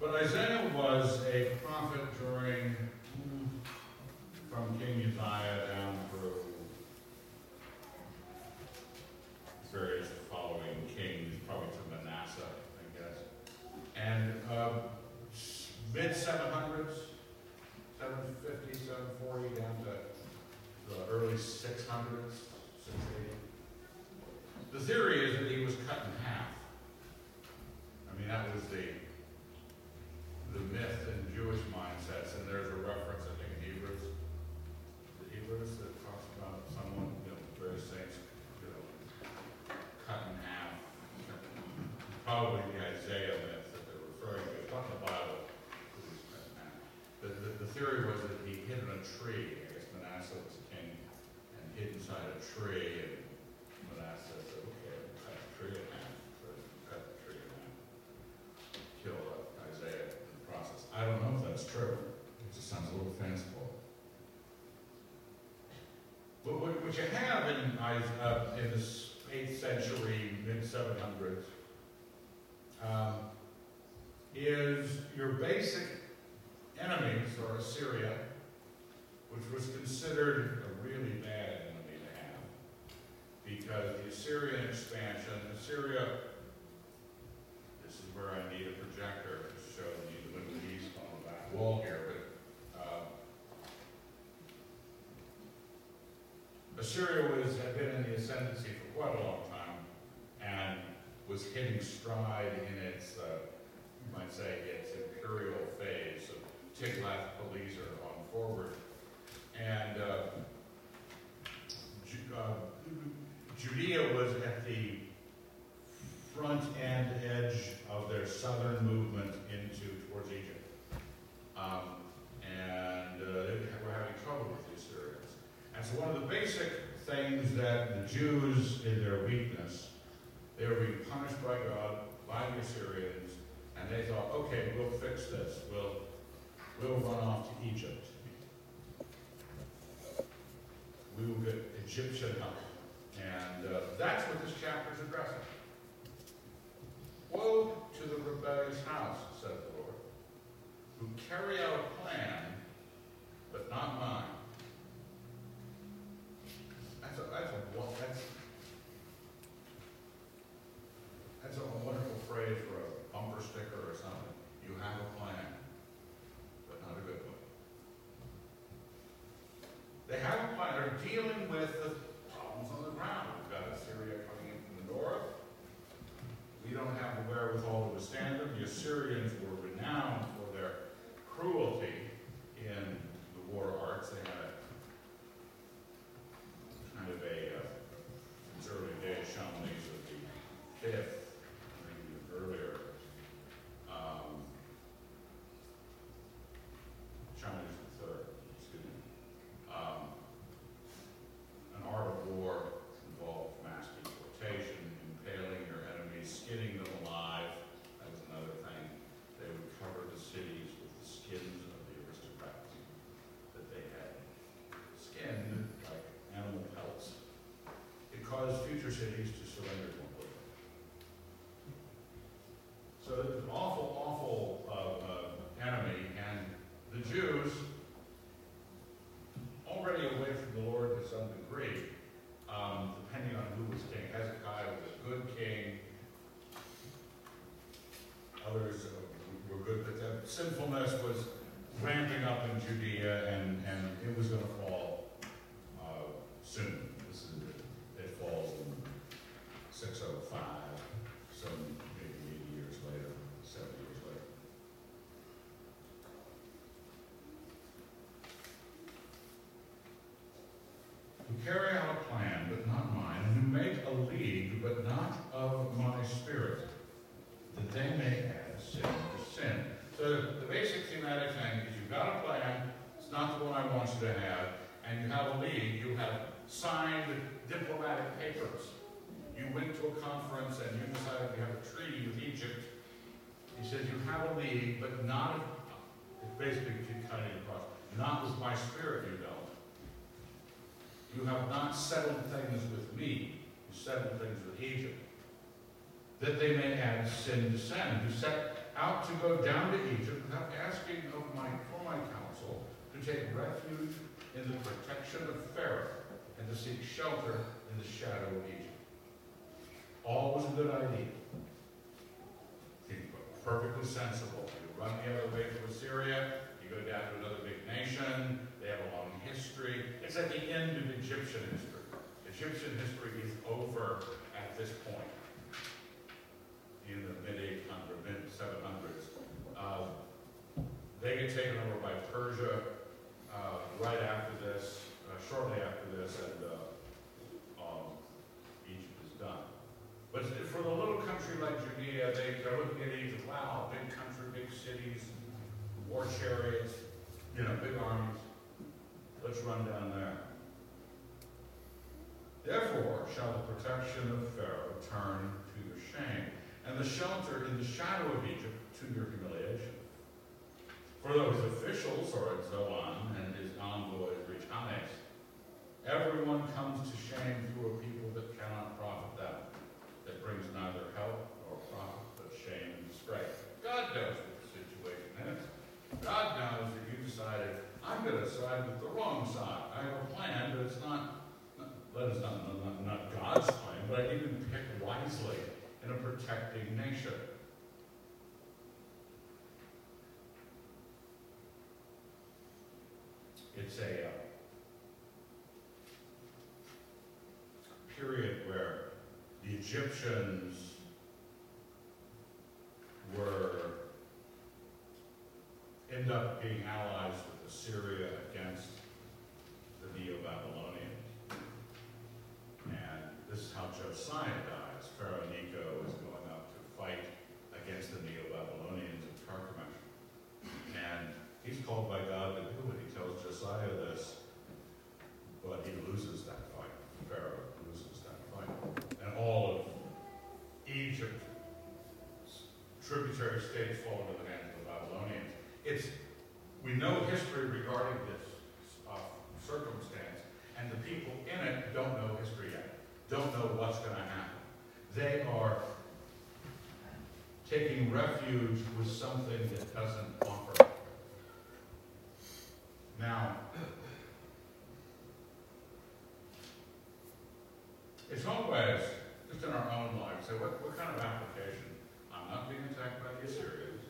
But Isaiah was a prophet during, from King Uzziah down through various following kings, probably to Manasseh, I guess. And uh, mid-700s, what you have in, uh, in the 8th century, mid-700s, Assyria was, had been in the ascendancy for quite a long time and was hitting stride in its, uh, you might say, its imperial phase of Tiglath-Pileser on forward. And uh, Ju- uh, Judea was at the front end edge of their southern movement into towards Egypt. Um, and uh, they were having trouble with the Assyrians. And so one of the basic things that the Jews, in their weakness, they were being punished by God, by the Assyrians, and they thought, okay, we'll fix this. We'll, we'll run off to Egypt. We will get Egyptian help. And uh, that's what this chapter is addressing. Woe to the rebellious house, said the Lord, who carry out a plan, but not mine. That's a, that's a, that's, that's a wonderful phrase for a bumper sticker or something. You have a plan, but not a good one. They have a plan, they're dealing with the problems on the ground. We've got Assyria coming in from the north. We don't have the wherewithal to withstand them. The Assyrians were renowned for their cruelty in the war arts. They had a kind of a, uh, in its early days, Shalmaneser of the fifth, maybe even earlier. Um, Shalmaneser of the third, excuse me. Um, an art of war involved mass deportation, impaling your enemies, skinning them alive. That was another thing. They would cover the cities with the skins of the aristocrats that they had skinned like animal pelts. It caused future cities to surrender completely. So it was an awful, awful uh, uh, enemy, and the Jews, already away from the Lord to some degree, um, depending on who was king. Hezekiah was a good king. Others uh, were good, but the sinfulness was ramping up in Judea, and, and it was going to fall uh, soon. This is, it falls in 605, some maybe 80 years later, 70 years later. Who carry out a plan, but not mine, and who make a league, but not of my spirit, that they may add sin to sin. So the basic thematic thing is you've got a plan, it's not the one I want you to have, and you have a league, you have signed diplomatic papers. You went to a conference and you decided to have a treaty with Egypt. He says you have a league, but not, it's basically cutting across, not with my spirit you don't. You have not settled things with me, you settled things with Egypt. That they may add sin to sin. You set out to go down to Egypt without asking of my, for my counsel to take refuge in the protection of Pharaoh and to seek shelter in the shadow of Egypt. All was a good idea. Perfectly sensible. You run the other way to Assyria, you go down to another big nation, they have a long history. It's at the end of Egyptian history. Egyptian history is over at this point in the mid 800s, mid 700s. Uh, they get taken over by Persia uh, right after this, uh, shortly after this, and uh, um, Egypt is done. But for the little country like They, they're looking at Egypt, wow, big country, big cities, war chariots, you know, big armies. Let's run down there. Therefore shall the protection of Pharaoh turn to your shame, and the shelter in the shadow of Egypt to your humiliation. For though his officials are at Zoan and his envoys reach Hanes, everyone comes to shame through a people that cannot profit them, that brings neither help shame and disgrace. God knows what the situation is. God knows that you decided, I'm going to side with the wrong side. I have a plan, but it's not, that is not, not, not God's plan, but I didn't pick wisely in a protecting nation. It's a uh, period where the Egyptians were end up being allies with Assyria against the Neo-Babylonians. And this is how Josiah dies. Pharaoh Necho is going up to fight against the Neo-Babylonians at Carchemish. And he's called by God to do it. He tells Josiah this, but he loses that fight. Pharaoh loses that fight. And all of Egypt, tributary states fall into the hands of the Babylonians. It's, we know history regarding this uh, circumstance, and the people in it don't know history yet, don't know what's going to happen. They are with something that doesn't offer. Now, in some ways, just in our own lives, say, what, what kind of application? I'm not being attacked by the Assyrians,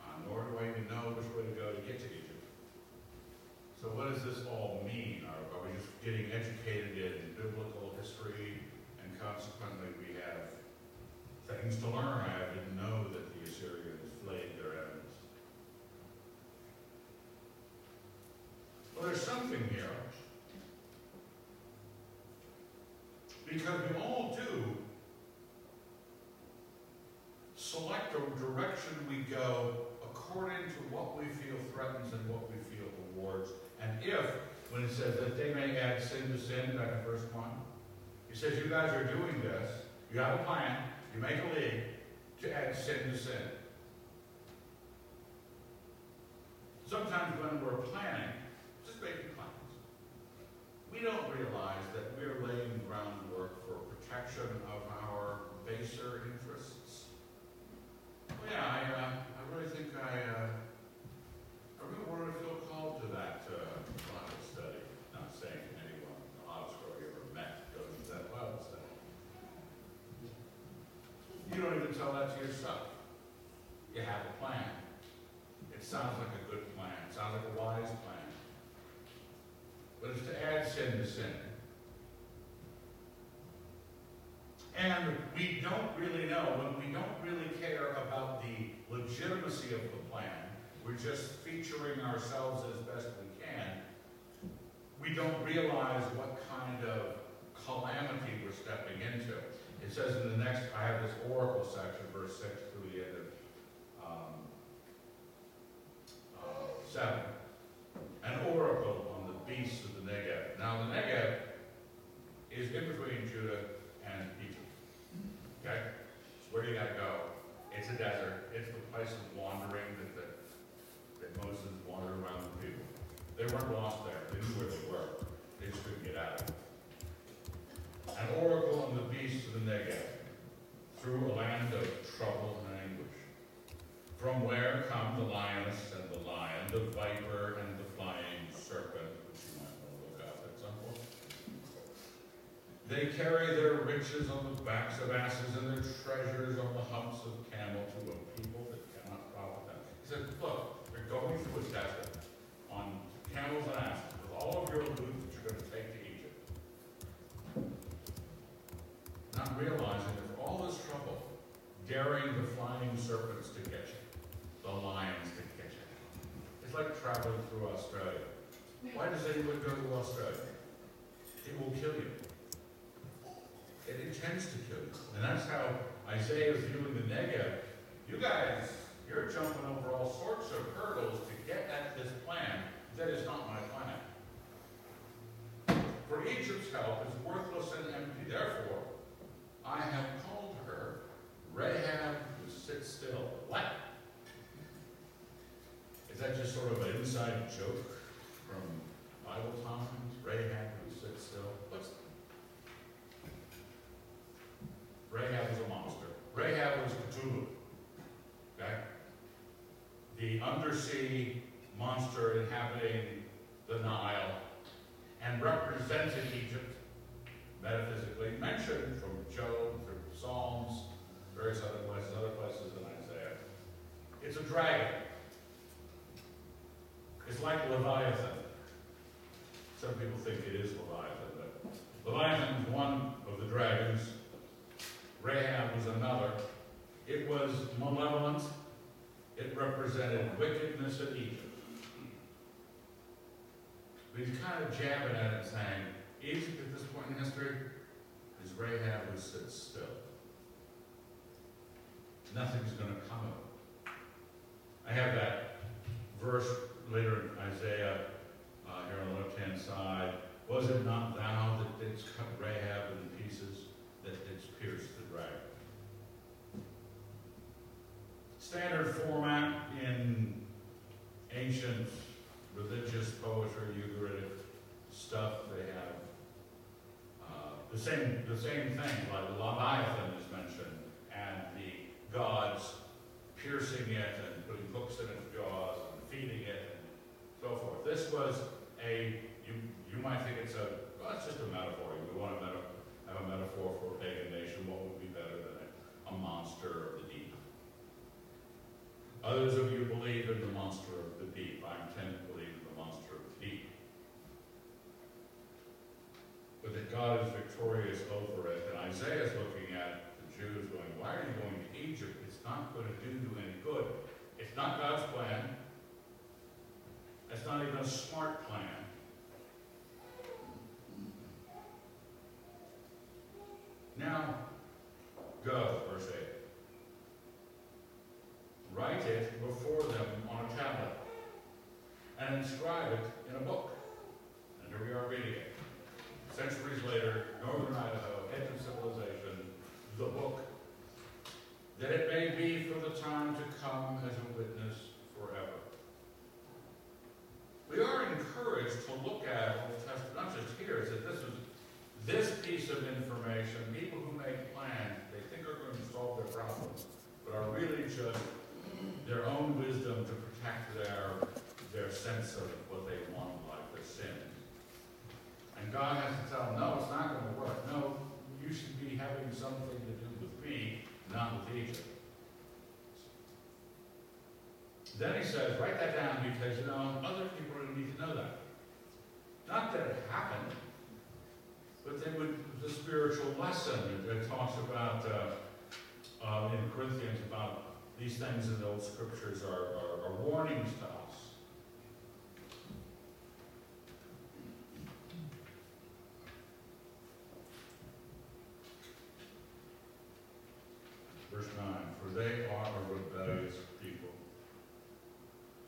uh, nor do I even know which way to go to get to Egypt. So what does this all mean? Are, are we just getting educated in biblical history, and consequently we have things to learn? I didn't know that the Assyrians flayed their enemies. Well, there's something here. Because we all do select a direction we go according to what we feel threatens and what we feel rewards. And if, when it says that they may add sin to sin, back in verse 1, he says, you guys are doing this, you have a plan, you make a league to add sin to sin. Sometimes when we're planning, just making plans, we don't realize that we're laying groundwork for protection of our baser interests. Well, yeah, I, uh, I really think I, uh, I really want to feel called to that uh, Bible study. Not saying anyone in Oscar you ever met goes to that Bible study. You don't even tell that to yourself. You have a plan. It sounds like a good plan. It sounds like a wise plan. But it's to add sin to sin. And we don't really know, when we don't really care about the legitimacy of the plan, we're just featuring ourselves as best we can, we don't realize what kind of calamity we're stepping into. It says in the next, I have this oracle section, verse 6 through the end of um, uh, 7. An oracle east of the Negev. Now, the Negev is in between Judah and Egypt. Okay? Where do you got to go? It's a desert. It's the place of wandering that, the, that Moses wandered around the people. They weren't lost there. They knew where they were. They just couldn't get out. An oracle on the beasts of the Negev through a land of trouble and anguish. From where come the lioness and the lion, the viper and They carry their riches on the backs of asses and their treasures on the humps of camels to a people that cannot profit them. He said, look, you're going through a desert on camels and asses with all of your loot that you're going to take to Egypt. Not realizing that all this trouble, daring the flying serpents to get you, the lions to get you. It's like traveling through Australia. Why does anyone go to Australia? It will kill you. It intends to kill you. And that's how Isaiah is viewing the Negev. You guys, you're jumping over all sorts of hurdles to get at this plan. That is not my plan. For Egypt's help is worthless and empty. Therefore, I have called her Rahab who sits still. What? Is that just sort of an inside joke from Bible times? Rahab who sits still? What's Rahab was a monster. Rahab was Cthulhu. Okay? The undersea monster inhabiting the Nile and represented Egypt metaphysically, mentioned from Job, through Psalms, various other places, other places in Isaiah. It's a dragon. It's like Leviathan. Some people think it is Leviathan, but Leviathan is one of the dragons Rahab was another. It was malevolent. It represented wickedness of Egypt. But he's kind of jabbing at it saying, Egypt at this point in history is Rahab who sits still. Nothing's going to come of it. I have that verse later in Isaiah uh, here on the left-hand side. Was it not thou that didst cut Rahab in pieces, that didst pierce standard format in ancient religious poetry, Ugaritic stuff. They have uh, the same thing, like Leviathan is mentioned, and the gods piercing it and putting hooks in its jaws and feeding it and so forth. This was a you you might think it's a well, it's just a metaphor. We want to meta, have a metaphor for a pagan nation. What would be better than a, a monster of the deep? Others of you believe in the monster of the deep. I tend to believe in the monster of the deep. But God is victorious over it. And Isaiah is looking at the Jews going, why are you going to Egypt? It's not going to do you any good. It's not God's plan. It's not even a smart plan. Now, go, verse 8 write it before them on a tablet, and inscribe it in a book. And here we are reading it. Centuries later, northern Idaho, edge of civilization, the book, that it may be for the time to come as a witness forever. We are encouraged to look at Old Testament, not just here, is that this is this piece of information, people who make plans, they think are going to solve their problems, but are really just their own wisdom to protect their, their sense of what they want in life, their sins. God has to tell them, no, it's not going to work. No, you should be having something to do with me, not with Egypt. Then he says, write that down because, you know, other people are going to need to know that. Not that it happened, but they would, the spiritual lesson. that talks about, uh, uh, in Corinthians, about these things in the old scriptures are, are, are warnings to us. Verse 9, for they are a rebellious people.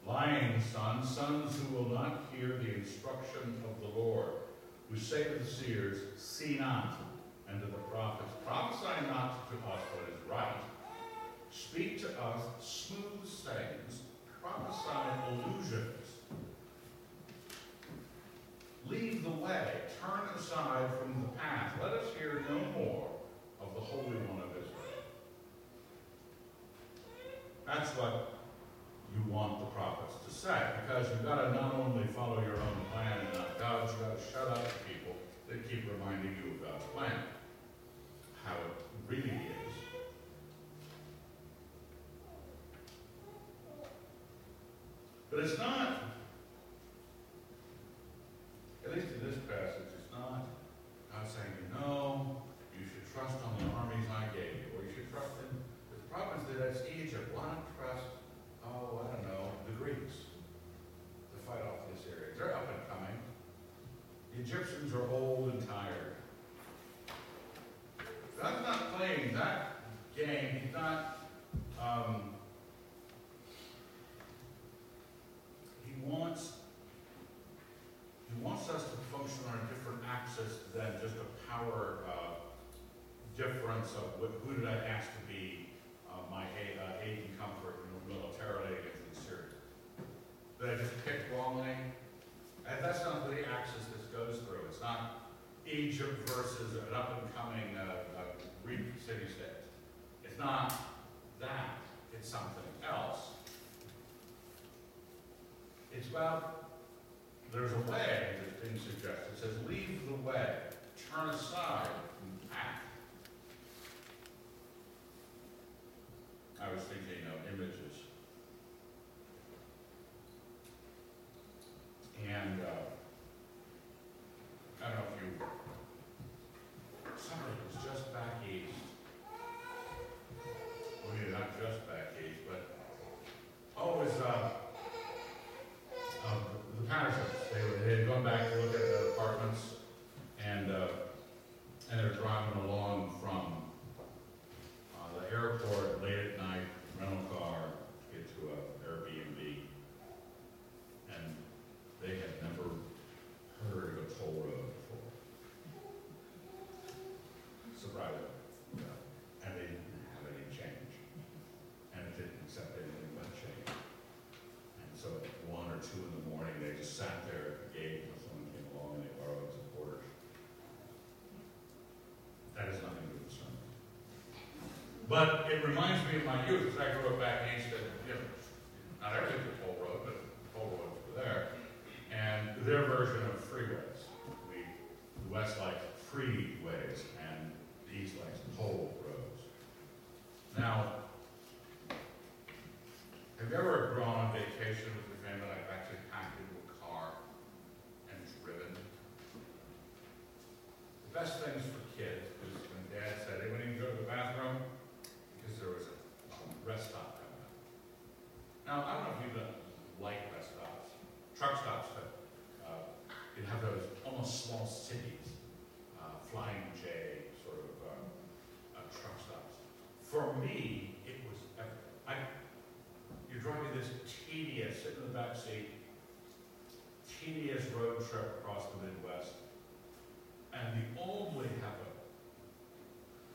Lying sons, sons who will not hear the instruction of the Lord, who say to the seers, See not, and to the prophets, Prophesy not to us what is right, Speak to us smooth sayings, prophesy illusions. Leave the way, turn aside from the path. Let us hear no more of the Holy One of Israel. That's what you want the prophets to say, because you've got to not only follow your own plan and not God's, you've got to shut up the people that keep reminding you of God's plan, how it really is. But it's not, at least in this passage, it's not God saying, you know, you should trust on the armies I gave you, or you should trust in the problem is that it's Egypt. Why not trust, oh, I don't know, the Greeks to fight off this area? They're up and coming. The Egyptians are old and tired. God's not playing that game. He's not. Um, he wants. He wants us to function on a different axis than just a power uh, difference of wh- who did I ask to be uh, my aid, uh, aid and comfort militarily against Syrians. Did I just pick wrongly? And that's not the axis this goes through. It's not Egypt versus an up and coming uh, uh, Greek city state. It's not that. It's something else. It's about there's a way that's being suggested. It says, leave the way, turn aside from the path. I was thinking of images. And uh, I don't know if you, somebody was just back east. Well, maybe not just back east, but, oh, it was, uh, um, the Pattersons, they were, they had gone back to look at the apartments, and, uh, and they were driving along from, uh, the airport late at night, rental car, to get to a Airbnb. And they had never heard of a toll road before. Surprising, you know, and they didn't have any change. And it didn't accept anything but change. And so at one or two in the morning, they just sat there at the gate until someone came along and they borrowed some quarters. That has nothing to do with sermon. But it reminds me of my youth, because I grew up back east and, you know, not everything's a toll road, but toll roads were there. And their version of freeways. We, the West likes freeways and the East likes toll roads. Now, have you ever gone on vacation with your family, like actually packed into a car and driven? The best things for kids is when dad said, hey, when you go to the bathroom, because there was a rest stop coming up. Now, I don't know if you like rest stops, truck stops, but uh, you have those almost small cities, uh, Flying J sort of uh, uh, truck stops. For me, it was, I, you're driving this tedious, sitting in the back seat, tedious road trip across the Midwest, and the only heaven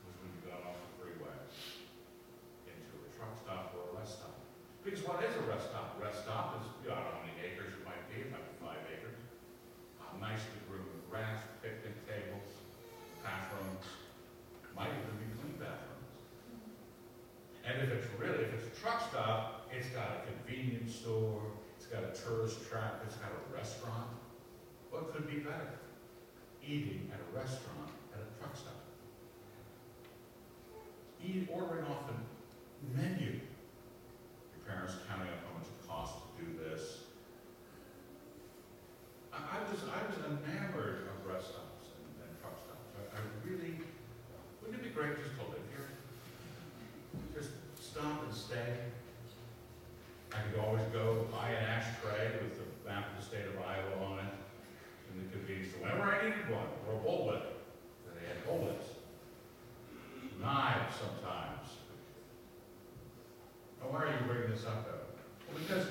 was when you got off the freeway into a truck stop or a rest stop. Because what is a rest stop? Rest stop is, you know, I don't know how many acres it might be, it might be five acres. Uh, nicely groomed grass, picnic tables, bathrooms, might even be clean bathrooms. And if it's really, if it's a truck stop, it's got a convenience store, it's a tourist trap, it's got a restaurant. What could be better? Eating at a restaurant at a truck stop. Eat, ordering off the menu. Your parents counting up how much it costs to do this. I, I was, I was enamored of rest stops and, and truck stops. I, I really, wouldn't it be great just to live here? Just stop and stay. I could always go buy an ashtray with the map of the state of Iowa on it. And it could be, so whenever I needed one, or a bullwhip, they had bullwhips. Knives sometimes. Now, why are you bringing this up, though? Well, because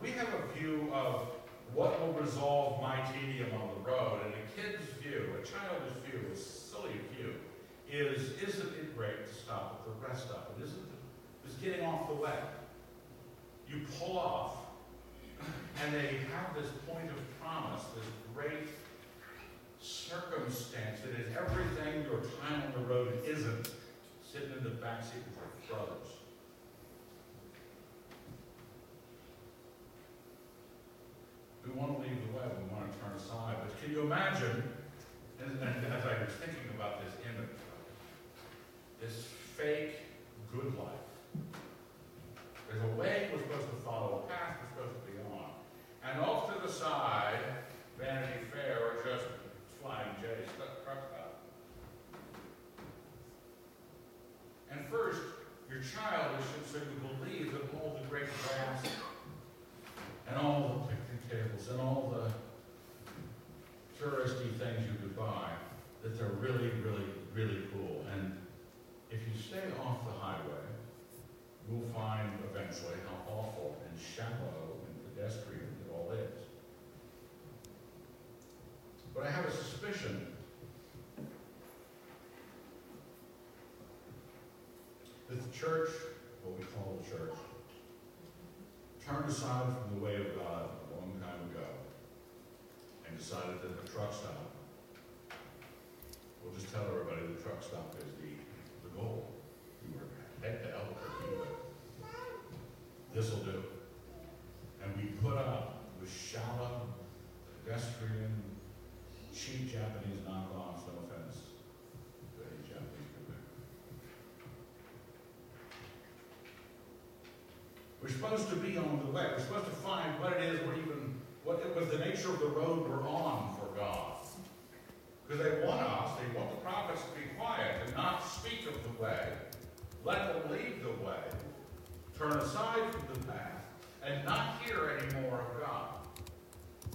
we have a view of what will resolve my tedium on the road, and a kid's view, a childish view, a silly view, is, isn't it great to stop at the rest stop? and isn't it? It's getting off the way. You pull off, and they have this point of promise, this great circumstance that is everything your time on the road isn't, sitting in the backseat with your brothers. We want to leave the way, we want to turn aside, but can you imagine and as I was thinking about this image, this fake good life, there's a way we're supposed to follow, a path we're supposed to be on. And off to the side, Vanity Fair or just Flying J stuck truck stop. And first, your child is so you believe that all the great grass and all the picnic tables and all the touristy things you could buy, that they're really, really, really cool. And if you stay off the highway, you'll find eventually how awful and shallow and pedestrian it all is. But I have a suspicion that the church, what we call the church, turned aside from the way of God a long time ago and decided that the truck stop, we'll just tell everybody the truck stop is the, the goal. Head to Albuquerque, this'll do. And we put up with shallow, pedestrian, cheap Japanese knockoffs, no offense to any Japanese people. We're supposed to be on the way. We're supposed to find what it is we're even, what it was the nature of the road we're on for God. Because they want us, they want the prophets to be quiet and not speak of the way, let them lead the way, turn aside from the path, and not hear any more of God.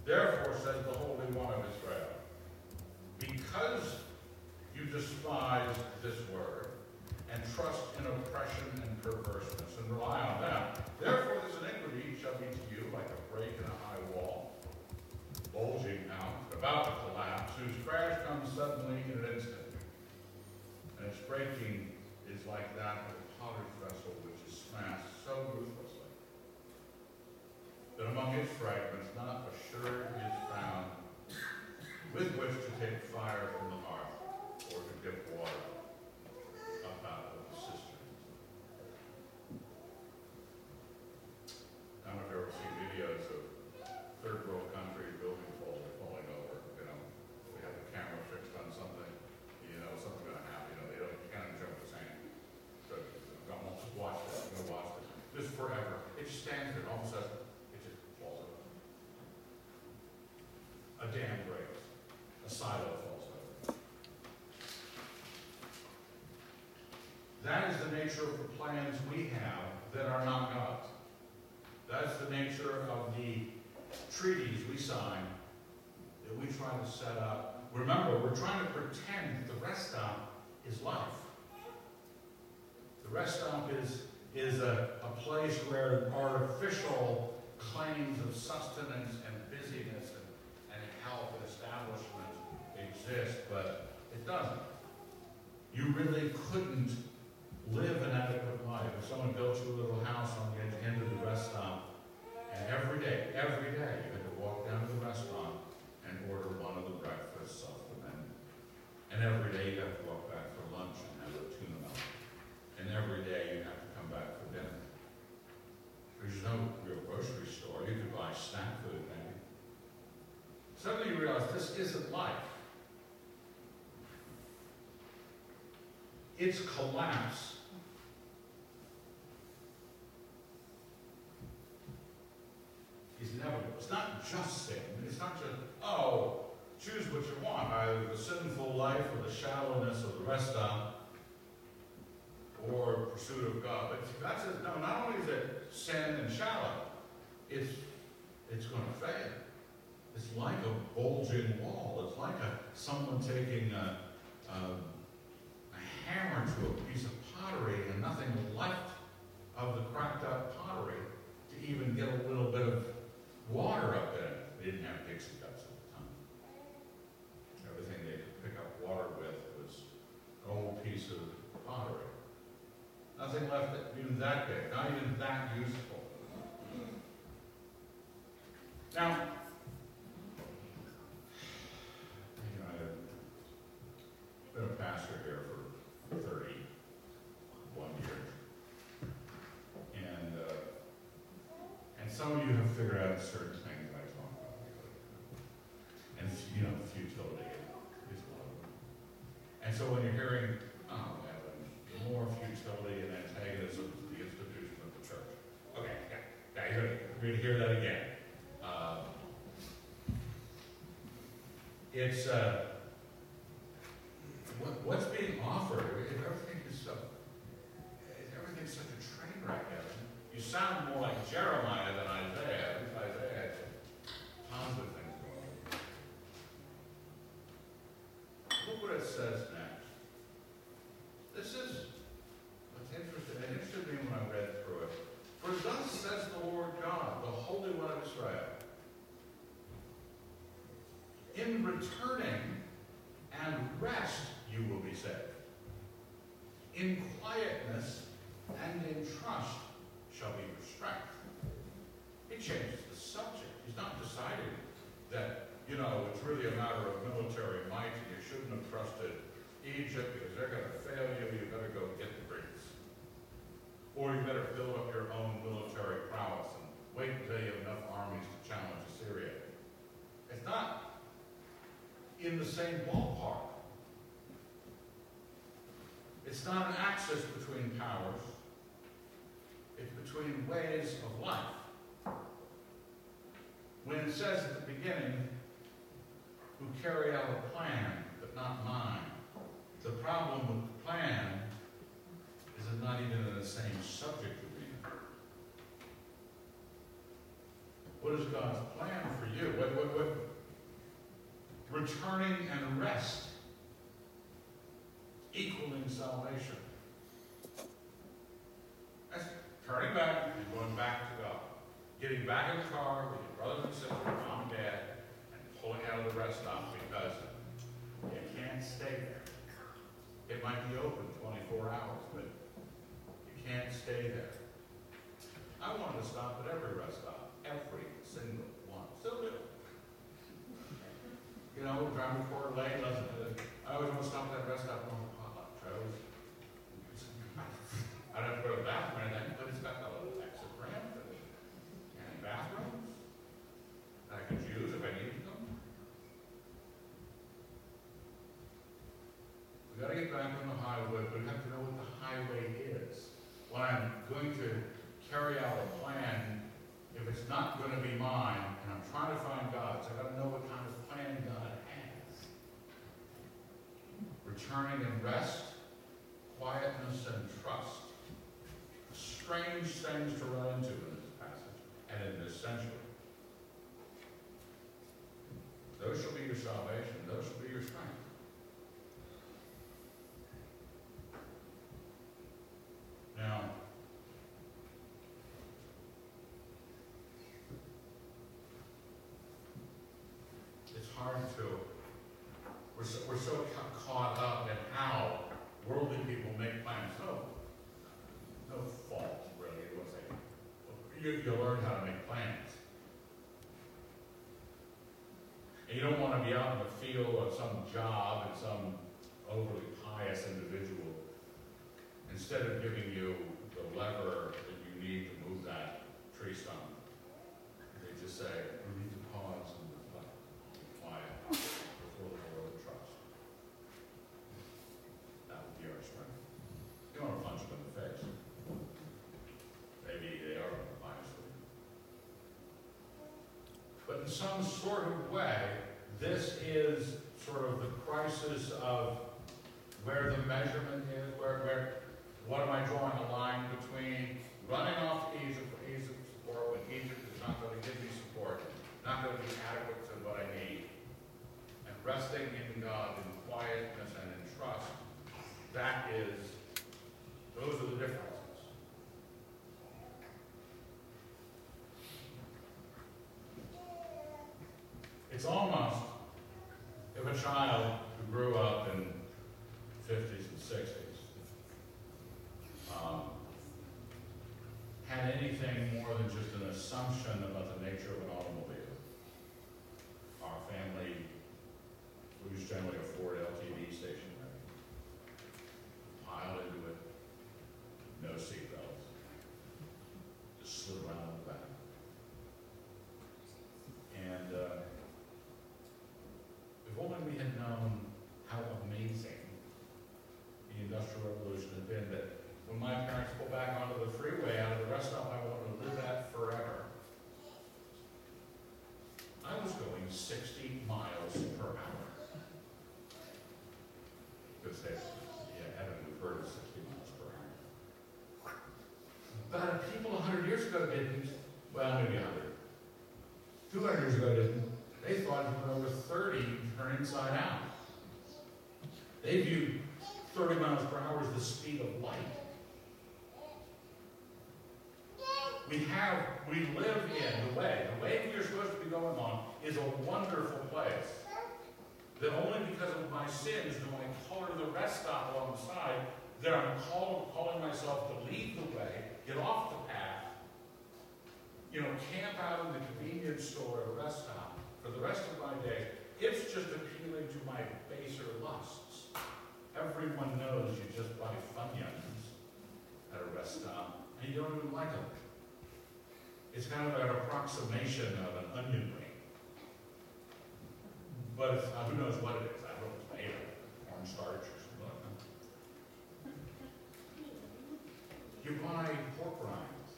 Therefore, says the Holy One of Israel, because you despise this word and trust in oppression and perverseness and rely on them, therefore this iniquity shall be to you like a break in a high wall, bulging out, about to collapse, whose crash comes suddenly in an instant. And its breaking is like that of a potter's vessel which is smashed so ruthlessly that among its fragments not a sherd is found with which to take fire from the hearth or to dip water up out of the cistern. I don't know if you've ever seen videos of third world countries buildings falling, falling over, you know, they have the camera fixed on something, you know, something's gonna happen, you know, they don't, you can't jump the sand. So, don't watch that, you know, watch this, just forever, it just stands there, all of a sudden, it just falls over. A dam breaks, a silo falls over. That is the nature of the plans we have that are not God's. That's the nature of the treaties we sign that we try to set up. Remember, we're trying to pretend that the rest stop is life. The rest stop is, is a, a place where artificial claims of sustenance and busyness and, and health and establishment exist, but it doesn't. You really couldn't live an adequate life. If someone built you a little house on the end of the rest stop, and every day, every day, you had to walk down to the restaurant and the menu. And every day you have to walk back for lunch and have a tuna. And every day you have to come back for dinner. There's no real grocery store. You could buy snack food maybe. Suddenly you realize this isn't life. Its collapse is inevitable. It's not just sin. It's not just, oh, choose what you want, either the sinful life or the shallowness of the rest stop or pursuit of God. But God says, no, not only is it sin and shallow, it's, it's going to fail. It's like a bulging wall. It's like a, someone taking a, a, a hammer to a piece of pottery and nothing left of the cracked up pottery to even get a little bit of water up in it. They didn't have Dixie cups at the time. Everything they could pick up water with was an old piece of pottery. Nothing left that, even that big, not even that useful. Now, you know, I've been a pastor here for thirty-one years. And, uh, and some of you have figured out certain things that I talk about. And, you know, futility is one so when you're hearing, oh, Evan, more futility and antagonism to the institution of the church. Okay, yeah, yeah, you're gonna, hear that again. Um, It's, uh, what, what's being offered, if everything is so, if everything's such a train wreck, Evan, you sound more like Jeremiah than Isaiah, at least Isaiah had some positive things going on. Look what it says next. This is what's interesting. It interested me when I read through it. For thus says the Lord God, the Holy One of Israel, in returning and rest you will be saved. In quietness and in trust shall be your strength. He changes the subject. He's not deciding that, you know, it's really a matter of military might and you shouldn't have trusted Egypt because they're going to fail you. You better go get the Greeks. Or you better build up your own military prowess and wait until you have enough armies to challenge Assyria. It's not in the same ballpark. It's not an axis between powers. It's between ways of life. When it says at the beginning, who carry out a plan, but not mine, the problem with the plan is it's not even in the same subject me. What is God's plan for you? What, what, what, returning and rest, equaling salvation. That's turning back and going back to God. Getting back in the car with your brothers and sisters, mom and dad, and pulling out of the rest stop because you can't stay there. It might be open 24 hours, but you can't stay there. I wanted to stop at every rest stop, every single one. Still do. You know, driving Coeur d'Alene, listen to it. I always want to stop at that rest stop on potluck. I always, I don't have to go to the bathroom or anything, but it's got a little exit ramp and, and bathrooms that I could use if I needed them. We gotta get back on the highway, but we have to know what the highway is. When I'm going to carry out a plan, if it's not gonna be mine, and I'm trying to find God's, I gotta know what kind of plan God has. Returning and rest, quietness and trust. Strange things to run into in this passage and in this century. Those shall be your salvation, those shall be your strength. Now, it's hard to, we're so, we're so caught up in how worldly people make plans. No, no fault, really. It was a, you, you learn how to make plans. And you don't want to be out in the field of some job and some overly pious individual instead of giving you the lever that you need to move that tree stump, they just say, we need to pause and reflect, be quiet, before the Lord and trust. That would be our strength. You don't want to punch them in the face. Maybe they are biased. But in some sort of way, this is sort of the crisis of where the measurement is, where, where what am I drawing a line between running off Egypt for Egypt's support when Egypt is not going to give me support, not going to be adequate to what I need, and resting in God in quietness and in trust, that is, those are the differences. It's almost if a child who grew up in 50s and 60s um, had anything more than just an assumption about the nature of an automobile. Our family, we was generally a Ford LTD station wagon. Piled into it, no seatbelts, just slid around in the back. Uh, we had known gonna say, yeah, Evan, we've heard of sixty miles per hour. But people a hundred years ago didn't, well, maybe a hundred. Two hundred years ago didn't. They thought you went over thirty, you turn inside out. They viewed thirty miles per hour as the speed of light. We have, we live in the way, the way we are supposed to be going on is a wonderful place. That only because of my sins do I color the rest stop along the side, that I'm call, calling myself to leave the way, get off the path, you know, camp out in the convenience store or rest stop for the rest of my day. It's just appealing to my baser lusts. Everyone knows you just buy Funyuns at a rest stop, and you don't even like them. It's kind of an approximation of an onion ring. But it's, who knows what it is? I don't know it's made of cornstarch or something. You buy pork rinds.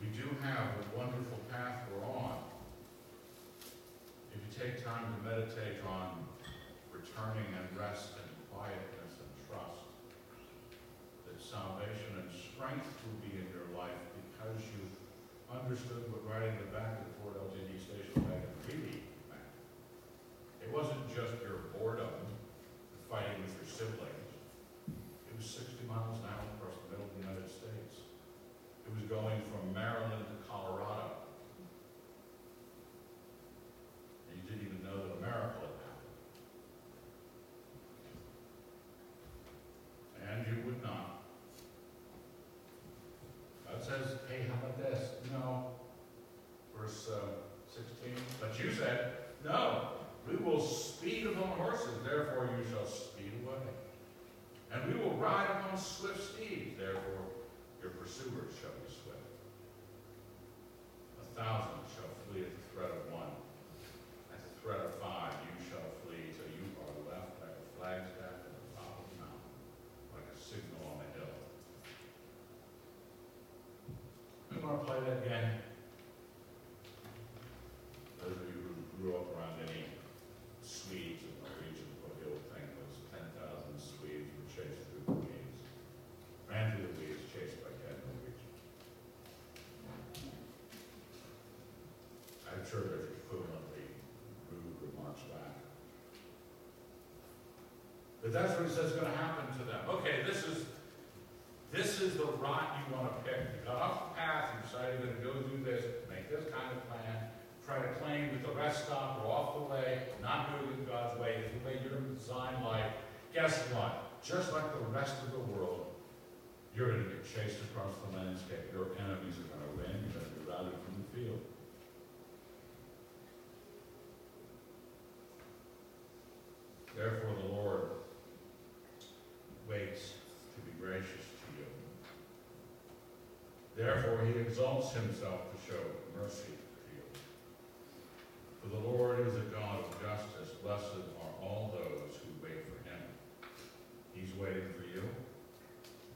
We do have a wonderful path we're on. If you take time to meditate on returning and rest and quietness and trust, that salvation and strength will be in your life because you understood what riding the back of the Ford LTD station wagon really meant. It wasn't just your boredom, fighting with your siblings. It was sixty miles an hour across the middle of the United States. It was going from Maryland to Colorado. And you didn't even know that a miracle had happened. And you would not. Says, hey, how about this? No. Verse uh, 16. But you said, no, we will speed upon horses, therefore you shall speed away. And we will ride upon swift steeds, therefore your pursuers shall be swift. A thousand shall flee at the threat of one. At the threat of five you shall flee till you are left like a flagstaff at the top of the mountain, like a signal on the hill. I'm going to play that again. Those of you who grew up around any Swedes the region, what the old thing was, ten thousand Swedes were chased through the weeds. Ran through the weeds, chased by cat Norwegian. I'm sure there's equivalently rude remarks back. But that's what he says is gonna happen to them. Okay, this is, this is the route you wanna pick. You you're gonna go do this, make this kind of plan, try to claim that the rest stop, go off the way, not doing it God's way, is the way you're designed life. Guess what? Just like the rest of the world, you're gonna get chased across the landscape. Your enemies are gonna win, you're gonna be routed from the field. Therefore, the Lord waits to be gracious to you. Therefore, himself to show mercy to you. For the Lord is a God of justice. Blessed are all those who wait for him. He's waiting for you.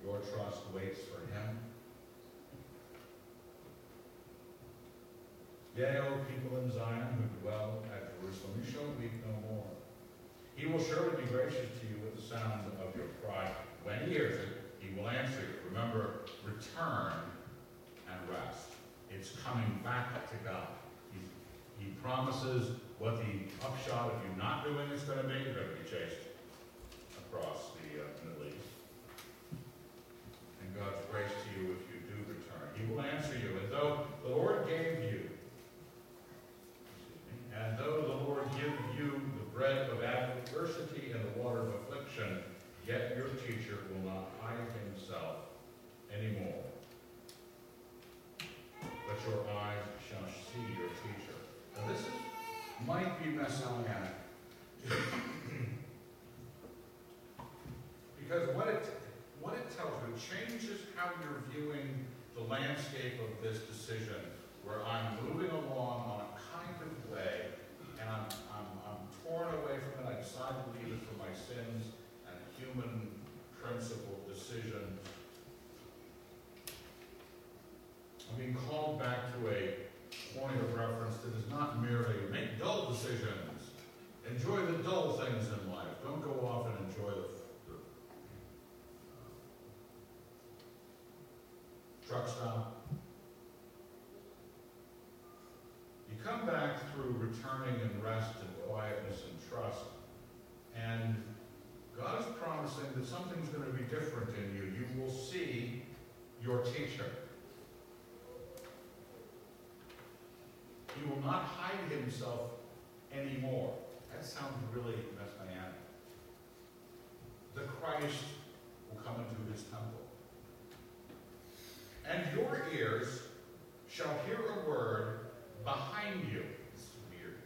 Your trust waits for him. Yea, O people in Zion who dwell at Jerusalem, you shall weep no more. He will surely be gracious to you with the sound of your cry. When he hears it, he will answer you. Remember, return and rest. It's coming back to God. He, he promises what the upshot of you not doing is going to be. You're going to be chased across the uh, Middle East. And God's grace to you if you do return. He will answer you. And though the Lord gave you, and though the Lord give you the bread of adversity and the water of affliction, yet your teacher will not hide himself anymore. But your eyes shall see your teacher. Now this is, might be messianic. because what it, what it tells you, changes how you're viewing the landscape of this decision, where I'm moving along on a kind of way, and I'm, I'm, I'm torn away from it, I decide to leave it for my sins and human principle decision. I'm being called back to a point of reference that is not merely make dull decisions, enjoy the dull things in life. Don't go off and enjoy the, the uh, truck stop. You come back through returning in rest and quietness and trust, and God is promising that something's going to be different in you. You will see your teacher. Will not hide himself anymore. That sounds really messianic. The Christ will come into his temple. And your ears shall hear a word behind you. This is weird.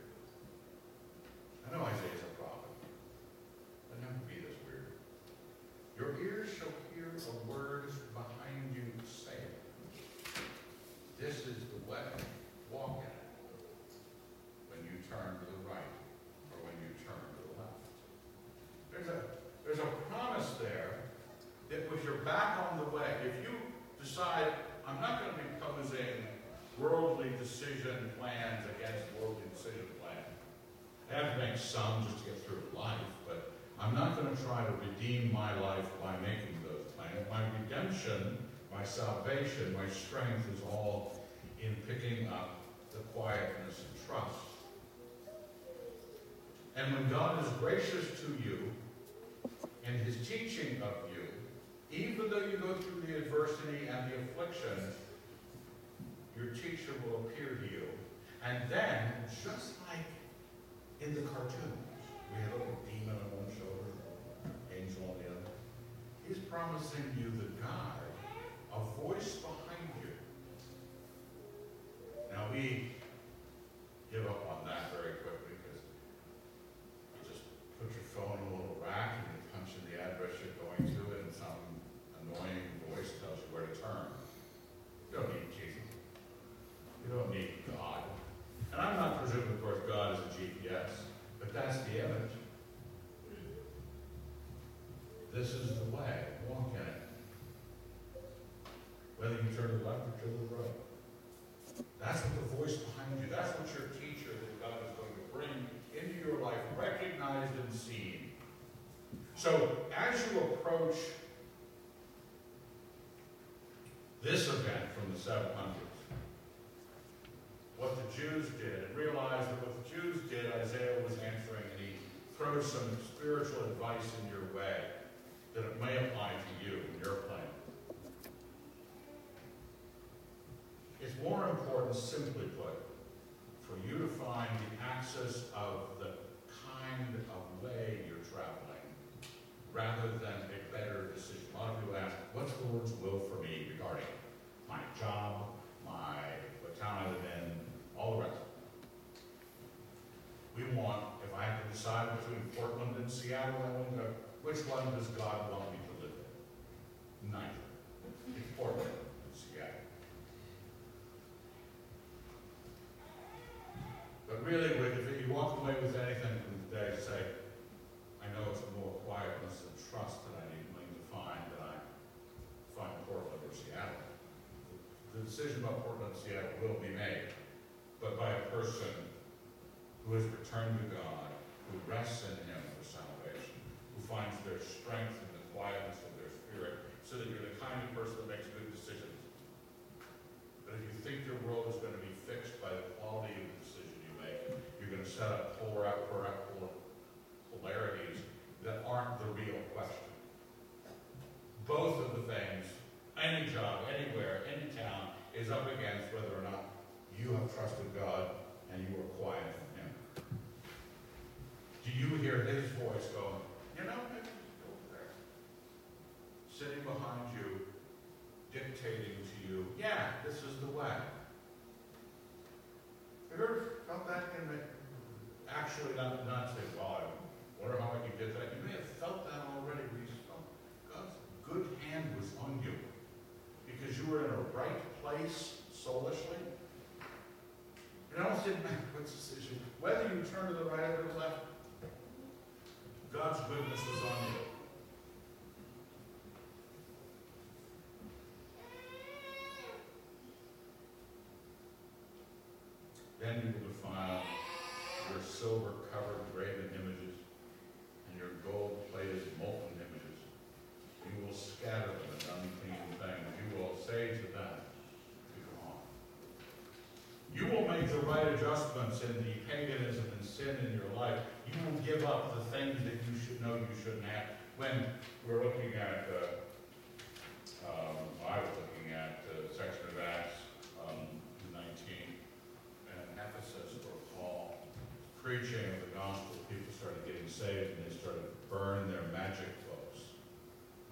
I know Isaiah's a prophet. But never be this weird. Your ears shall hear a word behind you saying, This is the way, walk in it. When you turn to the right, or when you turn to the left. There's a there's a promise there that with your back on the way, if you decide, I'm not going to be posing worldly decision plans against worldly decision plans. I have to make some just to get through life, but I'm not going to try to redeem my life by making those plans. My redemption, my salvation, my strength is all in picking up the quietness and trust. And when God is gracious to you in his teaching of you, even though you go through the adversity and the affliction, your teacher will appear to you. And then, just like in the cartoons, we have a little demon on one shoulder, angel on the other. He's promising you the guide, a voice behind you. Now we give up on that very quickly because you just put your phone in a little rack and you punch in the address you're going to and some annoying voice tells you where to turn. You don't need Jesus. You don't need God. And I'm not presuming, of course, God is a GPS, but that's the image. This is the way. Walk in it. Whether you turn to the left or to the right. That's what the voice behind you, that's what your teacher that God is going to bring into your life, recognized and seen. So as you approach this event from the 700s, what the Jews did, and realize that what the Jews did, Isaiah was answering, and he throws some spiritual advice in your way that it may apply to you in your plan. It's more important, simply put, for you to find the axis of the kind of way you're traveling, rather than a better decision. A lot of people ask, what's the Lord's will for me regarding my job, my what town I live in, all the rest. We want, if I have to decide between Portland and Seattle, I want to, does God want me to live in? Neither. It's Portland and Seattle. But really, if you walk away with anything from today, say, I know it's more quietness and trust that I need to find than I find Portland or Seattle. The decision about Portland and Seattle will be made, but by a person who has returned to God, who rests in Him for salvation, who finds their strength in the quietness of their spirit, so that you're the kind of person that makes good decisions. But if you think your world is going to be fixed by the quality of the decision you make, you're going to set up polar, polar, polarities that aren't the real question. Both of the things, any job, anywhere, any town, is up against whether or not you have trusted God and you are quiet from Him. Do you hear His voice going, you know, maybe go over there? Sitting behind you, dictating to you, yeah, this is the way. Have you ever felt that in the, actually not, not say, well, I wonder how I could get that. You may have felt that already, where you just felt God's good hand was on you. Because you were in a right place soulishly. It almost didn't matter what decision, whether you turn to the right or the left, God's goodness was on you. Then you will silver covered graven images, and your gold plated molten images. You will scatter them as unclean things. You will say to them, Be gone. You will make the right adjustments in the paganism and sin in your life. You will give up the things that you should know you shouldn't have. When we're looking at, uh, um, I was looking at uh, section of Acts um, 19, and Ephesus, where Paul preaching of the gospel, people started getting saved, and they started burning their magic books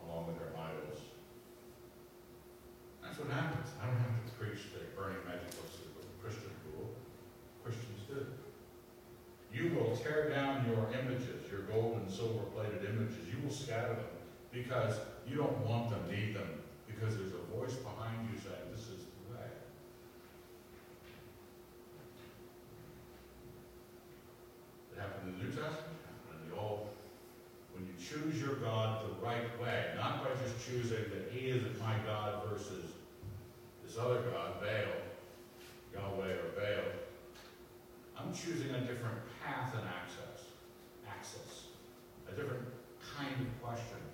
along with their idols. That's what happens. I don't have to preach the burning magic books as a Christian rule. Christians do. You tear down your images, your gold and silver plated images. You will scatter them because you don't want them, need them, because there's a voice behind you saying, this is the way. It happened in the New Testament, it happened in the Old. When you choose your God the right way, not by just choosing that He is my God versus this other God, Baal, Yahweh or Baal, I'm choosing a different path and access. Access. A different kind of question